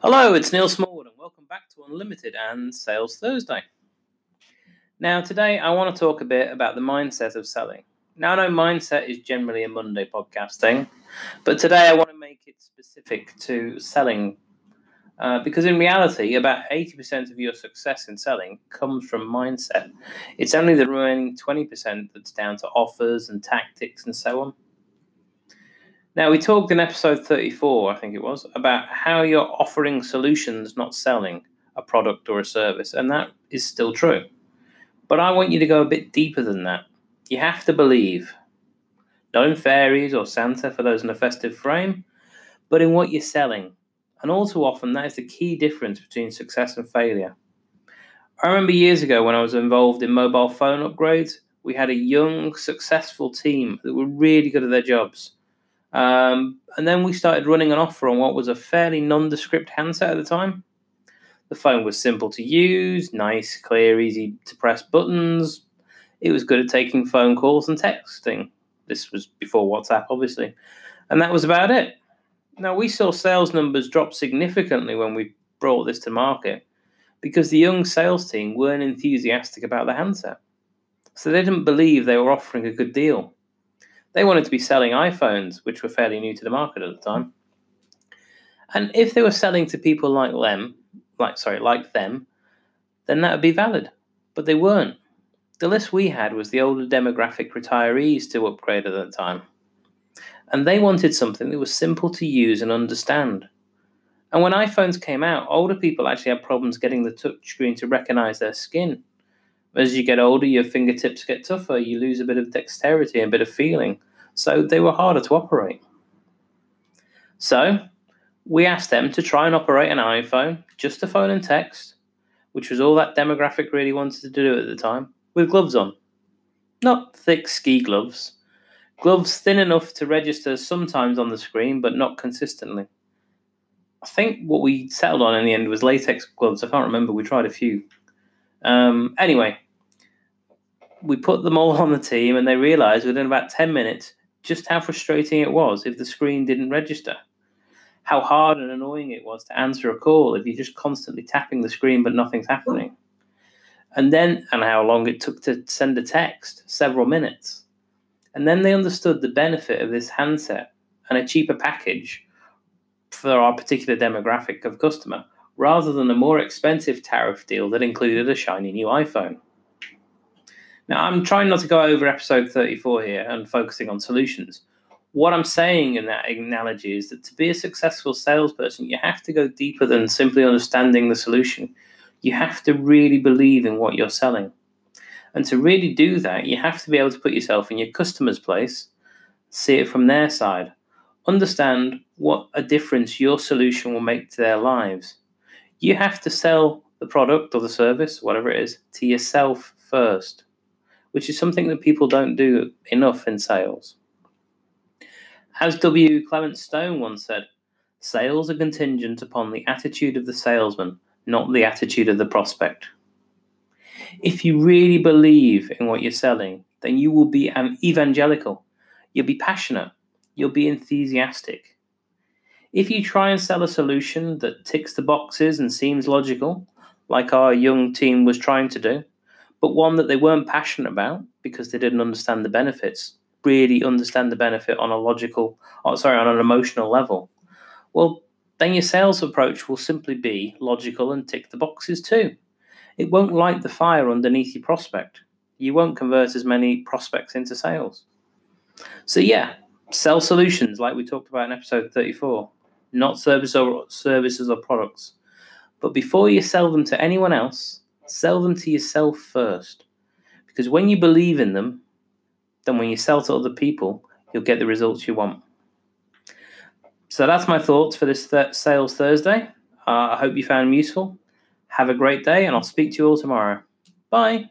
Hello, it's Neil Smallwood, and welcome back to Unlimited and Sales Thursday. Now, today I want to talk a bit about the mindset of selling. Now, I know mindset is generally a Monday podcasting, but today I want to make it specific to selling uh, because in reality, about 80% of your success in selling comes from mindset. It's only the remaining 20% that's down to offers and tactics and so on. Now, we talked in episode 34, I think it was, about how you're offering solutions, not selling a product or a service, and that is still true. But I want you to go a bit deeper than that. You have to believe, not in fairies or Santa for those in a festive frame, but in what you're selling. And all too often, that is the key difference between success and failure. I remember years ago when I was involved in mobile phone upgrades, we had a young, successful team that were really good at their jobs um, and then we started running an offer on what was a fairly nondescript handset at the time. The phone was simple to use, nice, clear, easy to press buttons. It was good at taking phone calls and texting. This was before WhatsApp, obviously. And that was about it. Now, we saw sales numbers drop significantly when we brought this to market because the young sales team weren't enthusiastic about the handset. So they didn't believe they were offering a good deal. They wanted to be selling iPhones, which were fairly new to the market at the time. And if they were selling to people like them, like sorry, like them, then that would be valid. But they weren't. The list we had was the older demographic retirees to upgrade at that time. And they wanted something that was simple to use and understand. And when iPhones came out, older people actually had problems getting the touchscreen to recognize their skin. As you get older, your fingertips get tougher, you lose a bit of dexterity and a bit of feeling. So they were harder to operate. So we asked them to try and operate an iPhone, just a phone and text, which was all that demographic really wanted to do at the time, with gloves on. Not thick ski gloves, gloves thin enough to register sometimes on the screen, but not consistently. I think what we settled on in the end was latex gloves. I can't remember. We tried a few. Um, anyway, we put them all on the team, and they realized within about 10 minutes just how frustrating it was if the screen didn't register. How hard and annoying it was to answer a call if you're just constantly tapping the screen but nothing's happening. And then, and how long it took to send a text several minutes. And then they understood the benefit of this handset and a cheaper package for our particular demographic of customer rather than a more expensive tariff deal that included a shiny new iPhone. Now, I'm trying not to go over episode 34 here and focusing on solutions. What I'm saying in that analogy is that to be a successful salesperson, you have to go deeper than simply understanding the solution. You have to really believe in what you're selling. And to really do that, you have to be able to put yourself in your customer's place, see it from their side, understand what a difference your solution will make to their lives. You have to sell the product or the service, whatever it is, to yourself first which is something that people don't do enough in sales. As W. Clement Stone once said, sales are contingent upon the attitude of the salesman, not the attitude of the prospect. If you really believe in what you're selling, then you will be evangelical. You'll be passionate. You'll be enthusiastic. If you try and sell a solution that ticks the boxes and seems logical, like our young team was trying to do, but one that they weren't passionate about because they didn't understand the benefits, really understand the benefit on a logical, oh, sorry, on an emotional level. Well, then your sales approach will simply be logical and tick the boxes too. It won't light the fire underneath your prospect. You won't convert as many prospects into sales. So yeah, sell solutions like we talked about in episode 34, not service or services or products. But before you sell them to anyone else, Sell them to yourself first. Because when you believe in them, then when you sell to other people, you'll get the results you want. So that's my thoughts for this th- Sales Thursday. Uh, I hope you found them useful. Have a great day, and I'll speak to you all tomorrow. Bye.